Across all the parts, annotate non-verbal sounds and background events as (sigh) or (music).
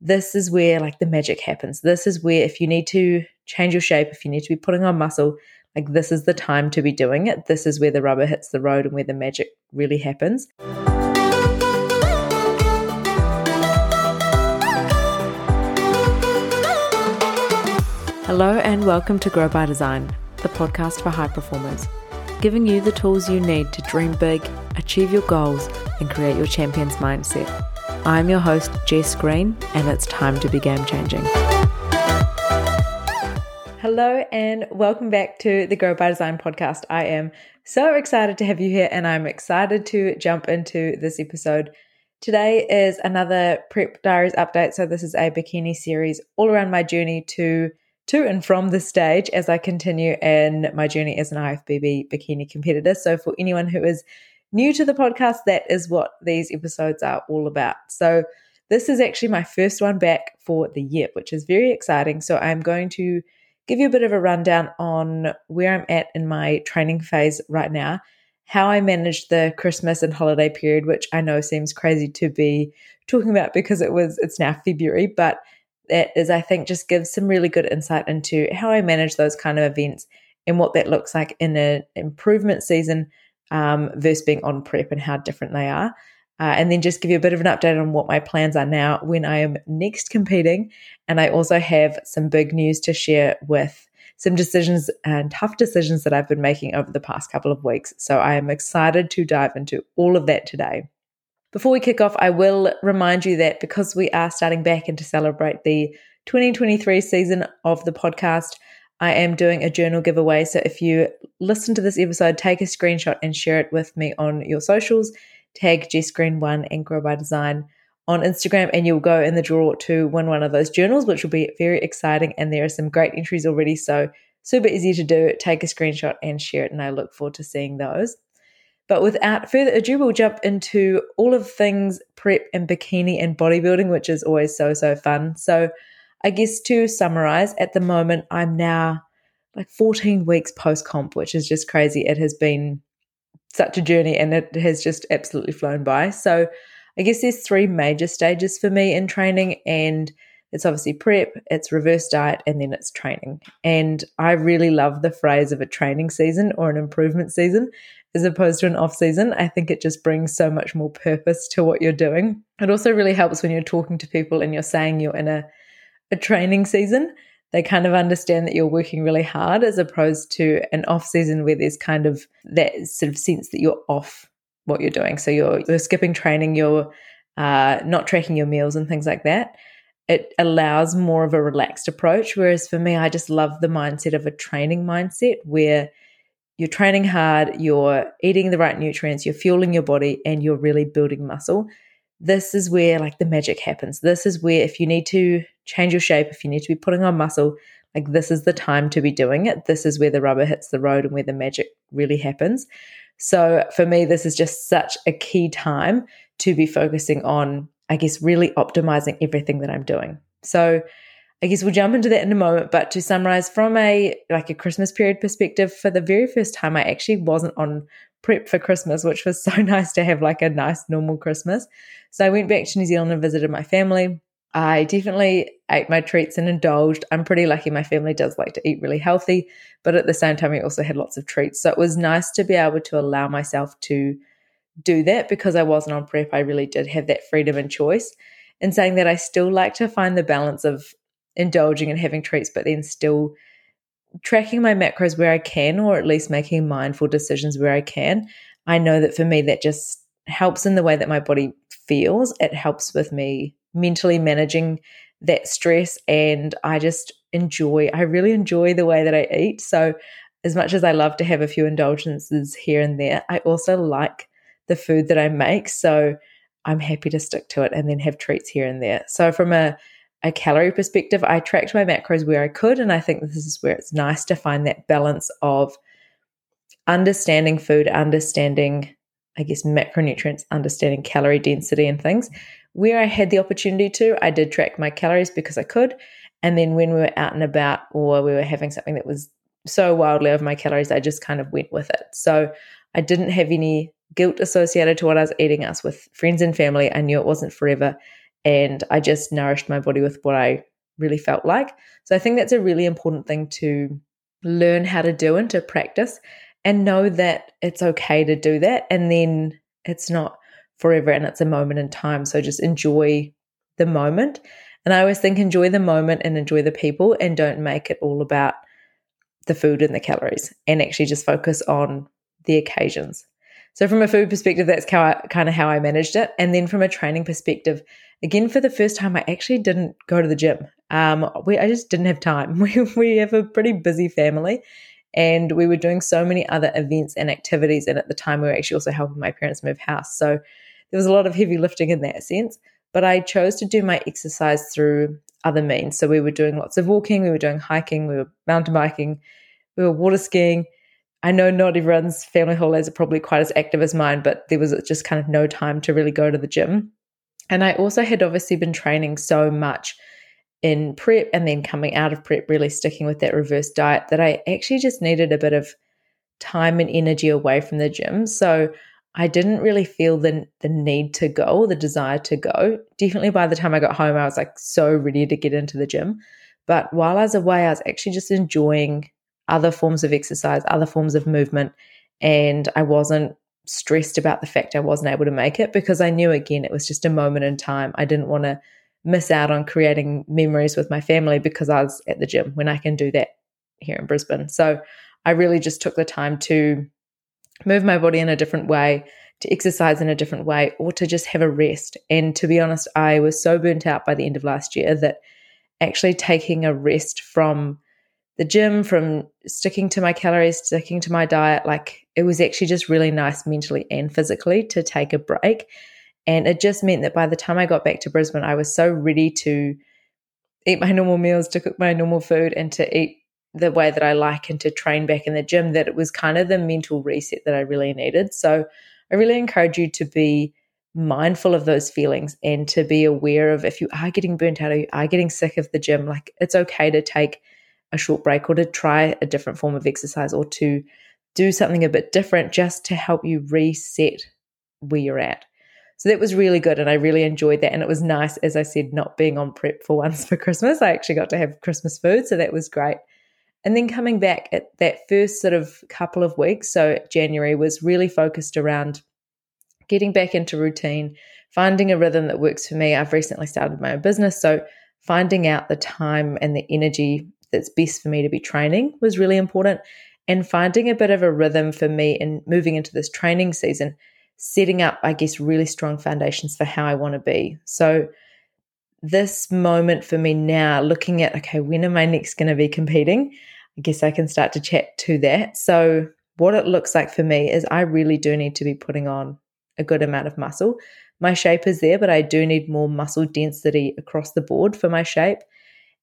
this is where like the magic happens. This is where if you need to change your shape, if you need to be putting on muscle, like this is the time to be doing it. This is where the rubber hits the road and where the magic really happens. Hello and welcome to Grow by Design, the podcast for high performers, giving you the tools you need to dream big, achieve your goals, and create your champion's mindset. I'm your host, Jess Green, and it's time to be game changing. Hello, and welcome back to the Grow by Design podcast. I am so excited to have you here, and I'm excited to jump into this episode. Today is another Prep Diaries update. So, this is a bikini series all around my journey to to and from the stage as I continue in my journey as an IFBB bikini competitor. So, for anyone who is new to the podcast, that is what these episodes are all about. So, this is actually my first one back for the year, which is very exciting. So, I'm going to give you a bit of a rundown on where I'm at in my training phase right now, how I managed the Christmas and holiday period, which I know seems crazy to be talking about because it was it's now February, but that is I think just gives some really good insight into how I manage those kind of events and what that looks like in an improvement season um, versus being on prep and how different they are. Uh, and then just give you a bit of an update on what my plans are now when I am next competing. And I also have some big news to share with some decisions and tough decisions that I've been making over the past couple of weeks. So I am excited to dive into all of that today. Before we kick off, I will remind you that because we are starting back and to celebrate the 2023 season of the podcast, I am doing a journal giveaway. So if you listen to this episode, take a screenshot and share it with me on your socials. Tag Jess Green One and Grow by Design on Instagram, and you'll go in the draw to win one of those journals, which will be very exciting. And there are some great entries already, so super easy to do. Take a screenshot and share it, and I look forward to seeing those. But without further ado, we'll jump into all of things prep and bikini and bodybuilding, which is always so, so fun. So, I guess to summarize, at the moment, I'm now like 14 weeks post comp, which is just crazy. It has been such a journey and it has just absolutely flown by. So, I guess there's three major stages for me in training, and it's obviously prep, it's reverse diet, and then it's training. And I really love the phrase of a training season or an improvement season as opposed to an off season. I think it just brings so much more purpose to what you're doing. It also really helps when you're talking to people and you're saying you're in a a training season, they kind of understand that you're working really hard as opposed to an off season where there's kind of that sort of sense that you're off what you're doing. So you're, you're skipping training, you're uh, not tracking your meals and things like that. It allows more of a relaxed approach. Whereas for me, I just love the mindset of a training mindset where you're training hard, you're eating the right nutrients, you're fueling your body, and you're really building muscle this is where like the magic happens. This is where if you need to change your shape, if you need to be putting on muscle, like this is the time to be doing it. This is where the rubber hits the road and where the magic really happens. So for me, this is just such a key time to be focusing on, I guess, really optimizing everything that I'm doing. So I guess we'll jump into that in a moment. But to summarize from a like a Christmas period perspective, for the very first time, I actually wasn't on prep for Christmas, which was (laughs) so nice to have like a nice normal Christmas. So I went back to New Zealand and visited my family. I definitely ate my treats and indulged. I'm pretty lucky my family does like to eat really healthy, but at the same time, we also had lots of treats. So it was nice to be able to allow myself to do that because I wasn't on prep. I really did have that freedom and choice. And saying that I still like to find the balance of indulging and having treats, but then still tracking my macros where I can, or at least making mindful decisions where I can, I know that for me, that just helps in the way that my body feels. It helps with me mentally managing that stress. And I just enjoy, I really enjoy the way that I eat. So, as much as I love to have a few indulgences here and there, I also like the food that I make. So, I'm happy to stick to it and then have treats here and there. So, from a a calorie perspective, I tracked my macros where I could. And I think this is where it's nice to find that balance of understanding food, understanding, I guess, macronutrients, understanding calorie density and things. Where I had the opportunity to, I did track my calories because I could. And then when we were out and about or we were having something that was so wildly over my calories, I just kind of went with it. So I didn't have any guilt associated to what I was eating. us with friends and family. I knew it wasn't forever and I just nourished my body with what I really felt like. So I think that's a really important thing to learn how to do and to practice and know that it's okay to do that. And then it's not forever and it's a moment in time. So just enjoy the moment. And I always think enjoy the moment and enjoy the people and don't make it all about the food and the calories and actually just focus on the occasions. So from a food perspective, that's kind of how I managed it. And then from a training perspective, again, for the first time, I actually didn't go to the gym. Um, we, I just didn't have time. (laughs) We, we have a pretty busy family and we were doing so many other events and activities. And at the time, we were actually also helping my parents move house. So there was a lot of heavy lifting in that sense. But I chose to do my exercise through other means. So we were doing lots of walking, we were doing hiking, we were mountain biking, we were water skiing. I know not everyone's family holidays are probably quite as active as mine, but there was just kind of no time to really go to the gym. And I also had obviously been training so much in prep and then coming out of prep, really sticking with that reverse diet that I actually just needed a bit of time and energy away from the gym. So I didn't really feel the the need to go, the desire to go. Definitely by the time I got home, I was like so ready to get into the gym. But while I was away, I was actually just enjoying other forms of exercise, other forms of movement, and I wasn't stressed about the fact I wasn't able to make it because I knew again it was just a moment in time. I didn't want to miss out on creating memories with my family because I was at the gym when I can do that here in Brisbane. So I really just took the time to move my body in a different way, to exercise in a different way, or to just have a rest. And to be honest, I was so burnt out by the end of last year that actually taking a rest from the gym, from sticking to my calories, sticking to my diet, like it was actually just really nice mentally and physically to take a break. And it just meant that by the time I got back to Brisbane, I was so ready to eat my normal meals, to cook my normal food, and to eat the way that I like and to train back in the gym that it was kind of the mental reset that I really needed. So I really encourage you to be mindful of those feelings and to be aware of if you are getting burnt out or you are getting sick of the gym, like it's okay to take a short break or to try a different form of exercise or to do something a bit different just to help you reset where you're at. So that was really good and I really enjoyed that. And it was nice, as I said, not being on prep for once (laughs) for Christmas. I actually got to have Christmas food. So that was great. And then coming back at that first sort of couple of weeks, so January was really focused around getting back into routine, finding a rhythm that works for me. I've recently started my own business, so finding out the time and the energy that's best for me to be training was really important. And finding a bit of a rhythm for me in moving into this training season, setting up, I guess, really strong foundations for how I want to be. So, this moment for me now, looking at, okay, when am I next going to be competing? I guess I can start to chat to that. So, what it looks like for me is I really do need to be putting on a good amount of muscle. My shape is there, but I do need more muscle density across the board for my shape.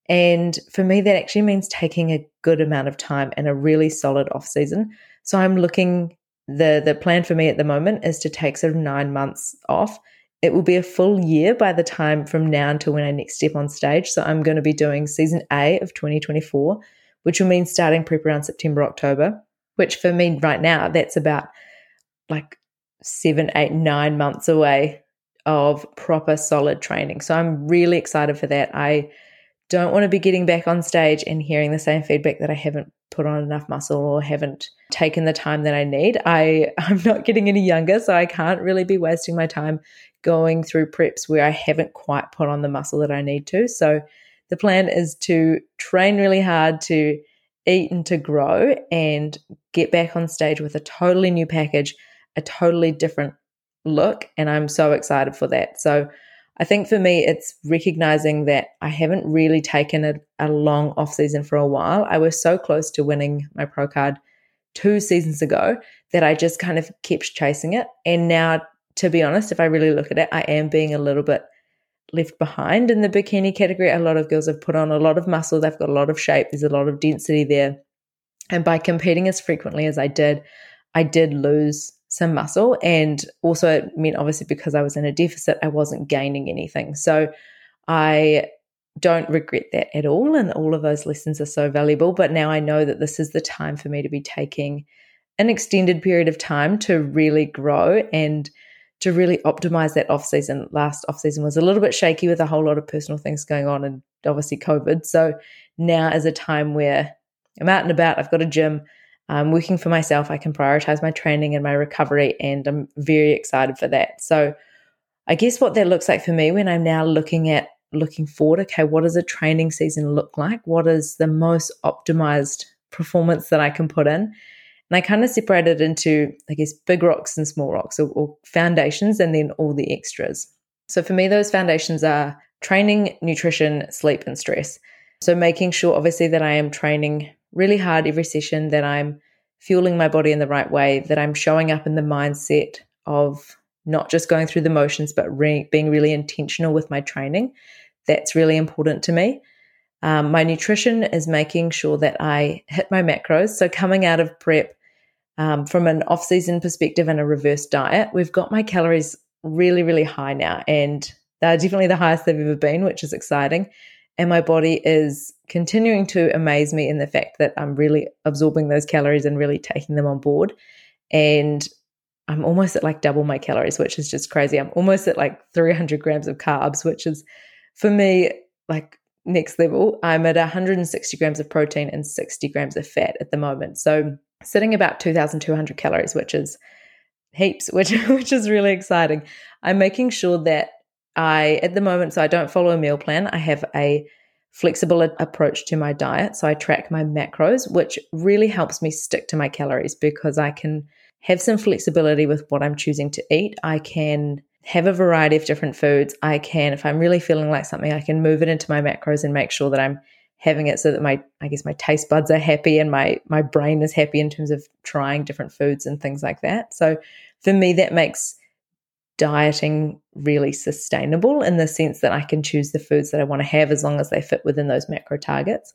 And for me, that actually means taking a good amount of time and a really solid off season. So I'm looking the the plan for me at the moment is to take sort of nine months off it will be a full year by the time from now until when I next step on stage. So I'm going to be doing season A of 2024, which will mean starting prep around September, October, which for me right now, that's about like seven, eight, nine months away of proper solid training. So I'm really excited for that. I don't want to be getting back on stage and hearing the same feedback that I haven't put on enough muscle or haven't taken the time that I need. I, (laughs) I'm not getting any younger, so I can't really be wasting my time going through preps where I haven't quite put on the muscle that I need to. So the plan is to train really hard to eat and to grow and get back on stage with a totally new package, a totally different look. And I'm so excited for that. So I think for me, it's recognizing that I haven't really taken a, a long off season for a while. I was so close to winning my pro card two seasons ago that I just kind of kept chasing it. And now to be honest, if I really look at it, I am being a little bit left behind in the bikini category. A lot of girls have put on a lot of muscle, they've got a lot of shape, there's a lot of density there. And by competing as frequently as I did, I did lose some muscle. And also, it meant obviously because I was in a deficit, I wasn't gaining anything. So I don't regret that at all. And all of those lessons are so valuable. But now I know that this is the time for me to be taking an extended period of time to really grow and to really optimize that off season. Last off season was a little bit shaky with a whole lot of personal things going on and obviously COVID. So now is a time where I'm out and about, I've got a gym, I'm working for myself, I can prioritize my training and my recovery, and I'm very excited for that. So I guess what that looks like for me when I'm now looking at looking forward, okay, what does a training season look like? What is the most optimized performance that I can put in? And I kind of separated into, I guess, big rocks and small rocks or, or foundations and then all the extras. So for me, those foundations are training, nutrition, sleep, and stress. So making sure, obviously, that I am training really hard every session, that I'm fueling my body in the right way, that I'm showing up in the mindset of not just going through the motions, but re- being really intentional with my training. That's really important to me. Um, my nutrition is making sure that I hit my macros. So, coming out of prep um, from an off season perspective and a reverse diet, we've got my calories really, really high now. And they're definitely the highest they've ever been, which is exciting. And my body is continuing to amaze me in the fact that I'm really absorbing those calories and really taking them on board. And I'm almost at like double my calories, which is just crazy. I'm almost at like 300 grams of carbs, which is for me like next level. I'm at 160 grams of protein and 60 grams of fat at the moment. So sitting about 2,200 calories, which is heaps, (laughs) which which is really exciting. I'm making sure that I at the moment, so I don't follow a meal plan. I have a flexible approach to my diet. So I track my macros, which really helps me stick to my calories because I can have some flexibility with what I'm choosing to eat. I can have a variety of different foods. I can, if I'm really feeling like something, I can move it into my macros and make sure that I'm having it so that my I guess my taste buds are happy and my my brain is happy in terms of trying different foods and things like that. So for me that makes dieting really sustainable in the sense that I can choose the foods that I want to have as long as they fit within those macro targets.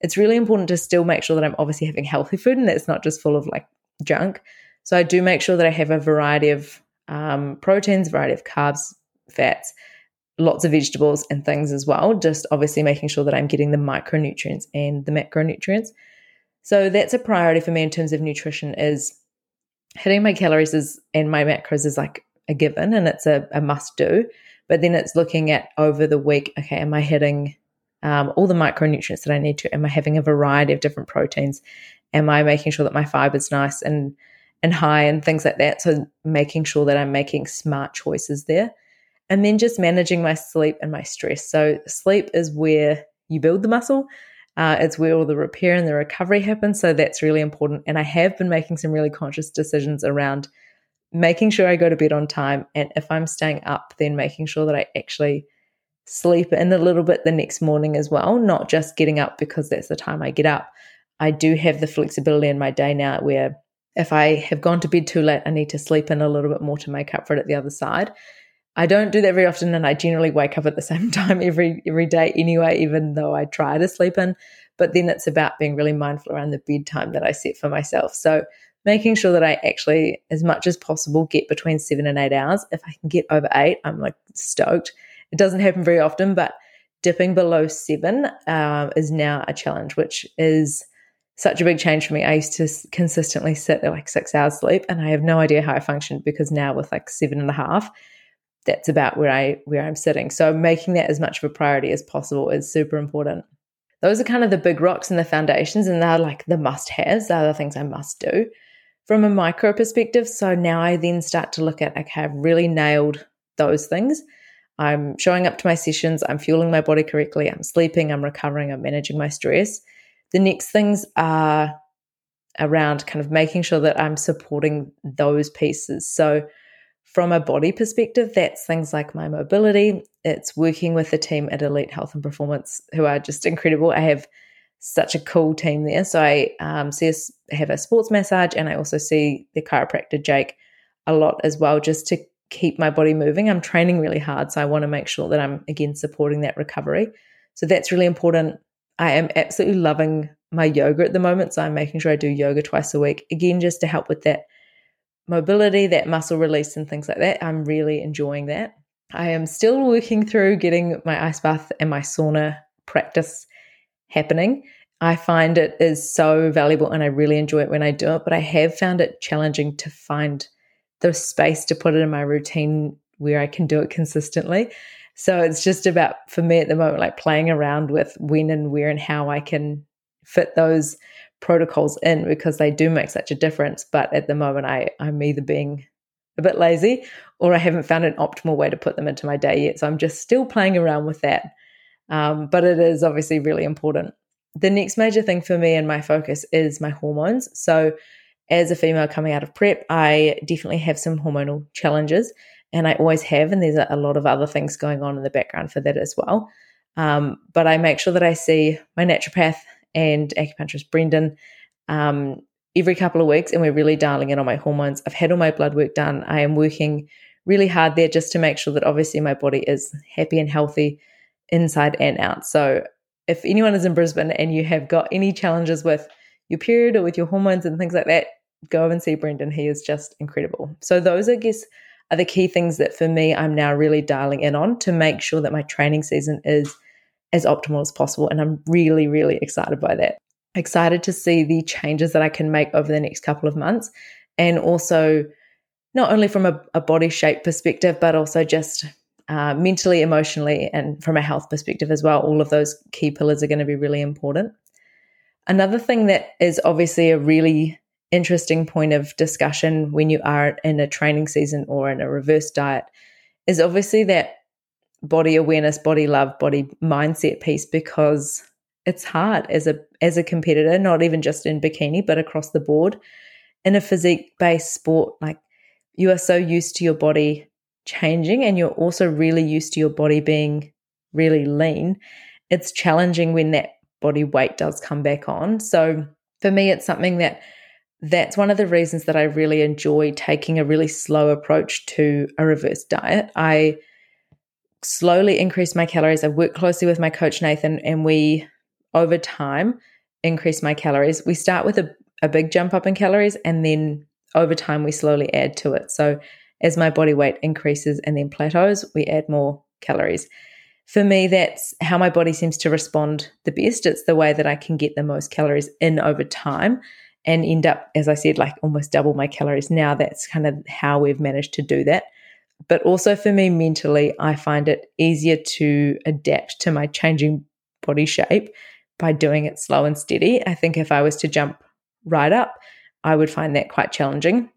It's really important to still make sure that I'm obviously having healthy food and it's not just full of like junk. So I do make sure that I have a variety of um, proteins, variety of carbs, fats, lots of vegetables and things as well. Just obviously making sure that I'm getting the micronutrients and the macronutrients. So that's a priority for me in terms of nutrition is hitting my calories is, and my macros is like a given and it's a, a must do. But then it's looking at over the week, okay, am I hitting um, all the micronutrients that I need to? Am I having a variety of different proteins? Am I making sure that my fiber's nice and and high and things like that. So making sure that I'm making smart choices there. And then just managing my sleep and my stress. So sleep is where you build the muscle. Uh, it's where all the repair and the recovery happens. So that's really important. And I have been making some really conscious decisions around making sure I go to bed on time. And if I'm staying up, then making sure that I actually sleep in a little bit the next morning as well, not just getting up because that's the time I get up. I do have the flexibility in my day now where if I have gone to bed too late, I need to sleep in a little bit more to make up for it at the other side. I don't do that very often, and I generally wake up at the (laughs) same time every every day anyway, even though I try to sleep in. But then it's about being really mindful around the bedtime that I set for myself. So making sure that I actually, as much as possible, get between seven and eight hours. If I can get over eight, I'm like stoked. It doesn't happen very often, but dipping below seven uh, is now a challenge, which is such a big change for me. I used to consistently sit at like six hours sleep, and I have no idea how I functioned because now with like seven and a half, that's about where I where I'm sitting. So making that as much of a priority as possible is super important. Those are kind of the big rocks and the foundations, and they're like the must-haves. They're the things I must do from a micro perspective. So now I then start to look at okay, I've really nailed those things. I'm showing up to my sessions. I'm fueling my body correctly. I'm sleeping. I'm recovering. I'm managing my stress the next things are around kind of making sure that I'm supporting those pieces. So, from a body perspective, that's things like my mobility. It's working with the team at Elite Health and Performance, who are just incredible. I have such a cool team there. So I um, see us have a sports massage, and I also see the chiropractor Jake a lot as well, just to keep my body moving. I'm training really hard, so I want to make sure that I'm again supporting that recovery. So that's really important. I am absolutely loving my yoga at the moment. So I'm making sure I do yoga twice a week, again, just to help with that mobility, that muscle release, and things like that. I'm really enjoying that. I am still working through getting my ice bath and my sauna practice happening. I find it is so valuable and I really enjoy it when I do it, but I have found it challenging to find the space to put it in my routine where I can do it consistently. So it's just about for me at the moment, like playing around with when and where and how I can fit those protocols in because they do make such a difference. But at the moment, I I'm either being a bit lazy or I haven't found an optimal way to put them into my day yet. So I'm just still playing around with that. Um, but it is obviously really important. The next major thing for me and my focus is my hormones. So as a female coming out of prep, I definitely have some hormonal challenges, and I always have. And there's a, lot of other things going on in the background for that as well. Um, but I make sure that I see my naturopath and acupuncturist Brendan um, every couple of weeks, and we're really dialing in on my hormones. I've had all my blood work done. I am working really hard there just to make sure that obviously my body is happy and healthy inside and out. So if anyone is in Brisbane and you have got any challenges with your period or with your hormones and things like that, go and see Brendan. He is just incredible. So those, I guess, are the key things that for me I'm now really dialing in on to make sure that my training season is as optimal as possible. And I'm really, really excited by that. Excited to see the changes that I can make over the next couple of months. And also, not only from a, a body shape perspective, but also just uh, mentally, emotionally, and from a health perspective as well. All of those key pillars are going to be really important. Another thing that is obviously a really interesting point of discussion when you are in a training season or in a reverse diet is obviously that body awareness, body love, body mindset piece because it's hard as a as a competitor, not even just in bikini, but across the board. In a physique based sport, like you are so used to your body changing and you're also really used to your body being really lean. It's challenging when that body weight does come back on. So for me, it's something that that's one of the reasons that I really enjoy taking a really slow approach to a reverse diet. I slowly increase my calories. I work closely with my coach, Nathan, and we, over time, increase my calories. We start with a, a big jump up in calories, and then over time, we slowly add to it. So, as my body weight increases and then plateaus, we add more calories. For me, that's how my body seems to respond the best. It's the way that I can get the most calories in over time and end up, as I said, like almost double my calories now. That's kind of how we've managed to do that. But also for me mentally, I find it easier to adapt to my changing body shape by doing it slow and steady. I think if I was to jump right up, I would find that quite challenging.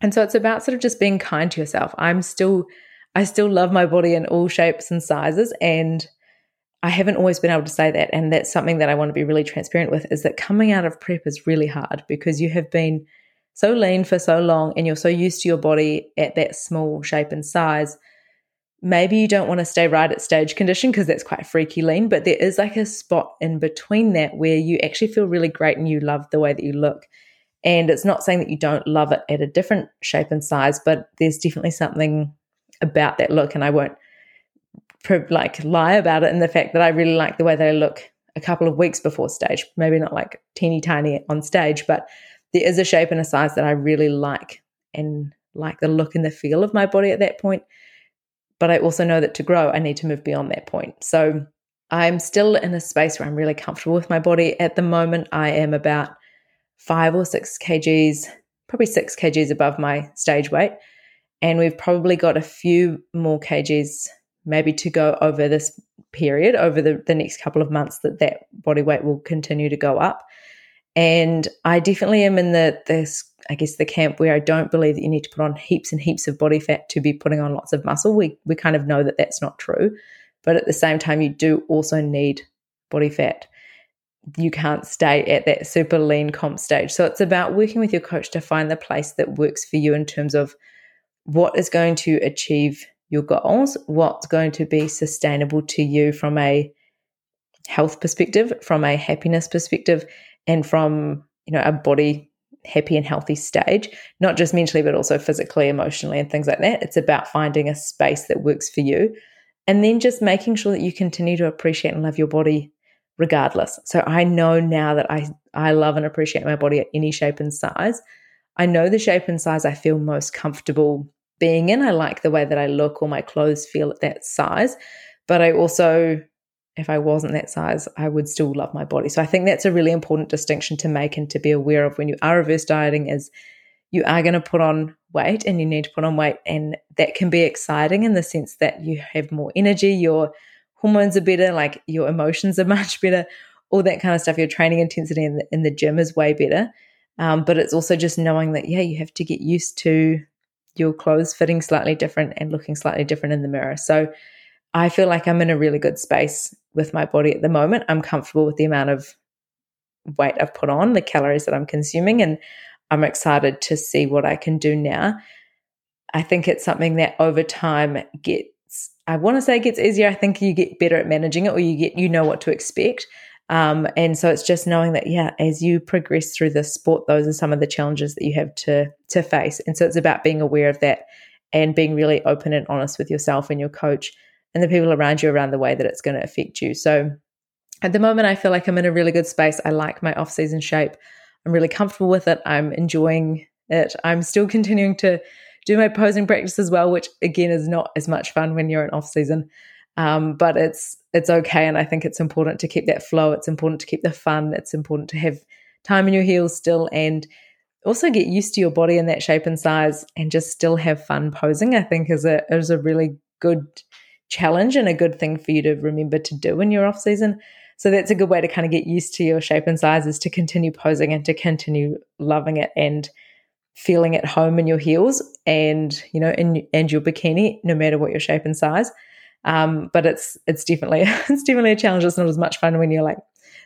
And so it's about sort of just being kind to yourself. I'm still, I still love my body in all shapes and sizes. And I haven't always been able to say that. And that's something that I want to be really transparent with is that coming out of prep is really hard because you have been so lean for so long and you're so used to your body at that small shape and size. Maybe you don't want to stay right at stage condition because that's quite freaky lean, but there is like a spot in between that where you actually feel really great and you love the way that you look. And it's not saying that you don't love it at a different shape and size, but there's definitely something about that look. And I won't like lie about it in the fact that I really like the way they look a couple of weeks before stage. Maybe not like teeny tiny on stage, but there is a shape and a size that I really like and like the look and the feel of my body at that point. But I also know that to grow, I need to move beyond that point. So I'm still in a space where I'm really comfortable with my body. At the moment, I am about five or six kgs, probably six kgs above my stage weight. And we've probably got a few more kgs maybe to go over this period, over the, the next couple of months, that that body weight will continue to go up. And I definitely am in the this I guess the camp where I don't believe that you need to put on heaps and heaps of body fat to be putting on lots of muscle. We we kind of know that that's not true, but at the same time, you do also need body fat. You can't stay at that super lean comp stage. So it's about working with your coach to find the place that works for you in terms of what is going to achieve your goals, what's going to be sustainable to you from a health perspective, from a happiness perspective, and from you know a body happy and healthy stage, not just mentally, but also physically, emotionally, and things like that. It's about finding a space that works for you. And then just making sure that you continue to appreciate and love your body regardless. So I know now that I, I love and appreciate my body at any shape and size. I know the shape and size I feel most comfortable being in. I like the way that I look or my clothes feel at that size. But I also if I wasn't that size, I would still love my body. So I think that's a really important distinction to make and to be aware of when you are reverse dieting is you are going to put on weight and you need to put on weight. And that can be exciting in the sense that you have more energy, your hormones are better, like your emotions are (laughs) much better, all that kind of stuff. Your training intensity in the, in the gym is way better. Um, but it's also just knowing that, yeah, you have to get used to your clothes fitting slightly different and looking slightly different in the mirror. So I feel like I'm in a really good space with my body at the moment. I'm comfortable with the amount of weight I've put on, the calories that I'm consuming, and I'm excited to see what I can do now. I think it's something that over time gets I want to say it gets easier. I think you get better at managing it or you get you know what to expect. Um, and so it's just knowing that, yeah, as you progress through the sport, those are some of the challenges that you have to to face. And so it's about being aware of that and being really open and honest with yourself and your coach and the people around you around the way that it's going to affect you. So at the moment, I feel like I'm in a really good space. I like my off season shape. I'm really comfortable with it. I'm enjoying it. I'm still (laughs) continuing to do my posing practice as well, which again is not as much fun when you're in off season. Um, but it's it's okay, and I think it's important to keep that flow. It's important to keep the fun. It's important to have time in your heels still, and also get used to your body in that shape and size, and just still have fun posing. I think is a is a really good challenge and a good thing for you to remember to do in your off season. So that's a good way to kind of get used to your shape and size is to continue posing and to continue loving it and feeling at home in your heels and you know in and your bikini, no matter what your shape and size. Um, but it's it's definitely (laughs) it's definitely a challenge. It's not as much fun when you're like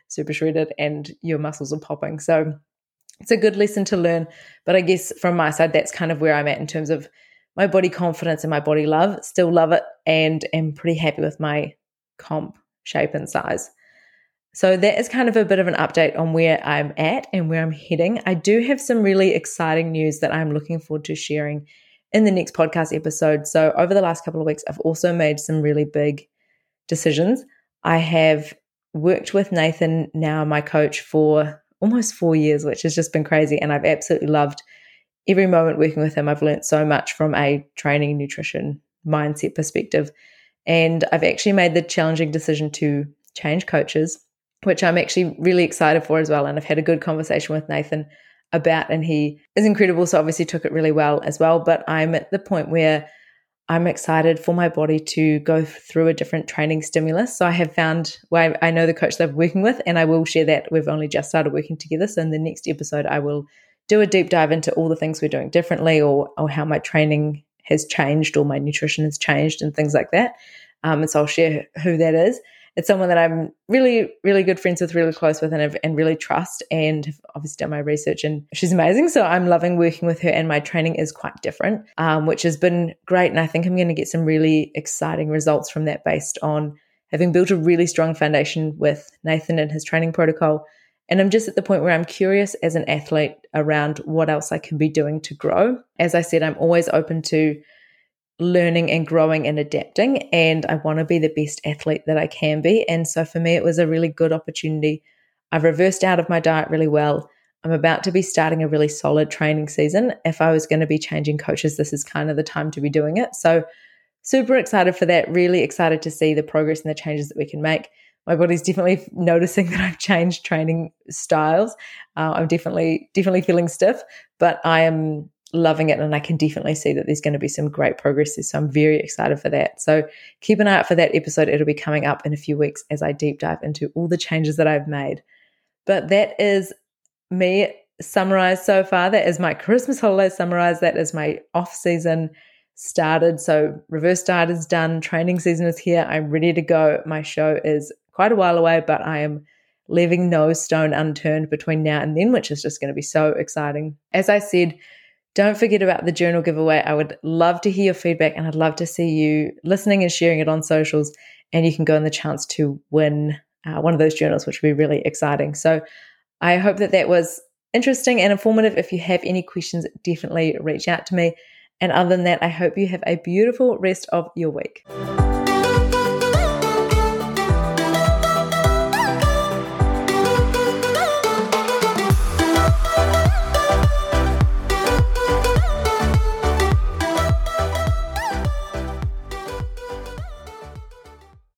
super shredded and your muscles are popping. So it's a good lesson to learn. But I guess from my side, that's kind of where I'm at in terms of my body confidence and my body love. Still love it and am pretty happy with my comp shape and size. So that is kind of a bit of an update on where I'm at and where I'm heading. I do have some really exciting news that I'm looking forward to sharing in the next podcast episode. So over the last couple of weeks, I've also made some really big decisions. I have worked with Nathan, now my coach, for almost four years, which has just been crazy. And I've absolutely loved every moment working with him, I've learned so much from a training, nutrition, mindset perspective. And I've actually made the challenging decision to change coaches, which I'm actually really excited for as well. And I've had a good conversation with Nathan about, and he is incredible. So obviously took it really well as well. But I'm at the point where I'm excited for my body to go through a different training stimulus. So I have found well, I know the coach that I'm working with, and I will share that. We've only just started working together. So in the next episode, I will do a deep dive into all the things we're doing differently or, or how my training has changed or my nutrition has changed and things like that. Um, and so I'll share who that is. It's someone that I'm really, really good friends with, really close with, and, and really trust, and have obviously done my research. And she's amazing. So I'm loving working with her, and my training is quite different, um, which has been great. And I think I'm going to get some really exciting results from that based on having built a really strong foundation with Nathan and his training protocol and I'm just at the point where I'm curious as an athlete around what else I can be doing to grow. As I said, I'm always open to learning and growing and adapting, and I want to be the best athlete that I can be. And so for me, it was a really good opportunity. I've reversed out of my diet really well. I'm about to be starting a really solid training season. If I was going to be changing coaches, this is kind of the time to be doing it. So, super excited for that. Really excited to see the progress and the changes that we can make my body's definitely noticing (laughs) that I've changed training styles. Uh, I'm definitely definitely feeling stiff, but I am loving it, and I can definitely see that there's going to be some great progress. So I'm very excited for that. So keep an eye out for that episode. It'll be coming up in a few weeks as I deep dive into all the changes that I've made. But that is me summarized so far. That is my Christmas holiday summarized. That is my off season started. So reverse diet is done. Training season is here. I'm ready to go. My show is quite a while away, but I am leaving no stone unturned between now and then, which is just going to be so exciting. As I said, don't forget about the journal giveaway. I would love to hear your feedback and I'd love to see you listening and sharing it on socials. And you can go in the chance to win uh, one of those journals, which would be really exciting. So I hope that that was interesting and informative. If you have any questions, definitely reach out to me. And other than that, I hope you have a beautiful rest of your week.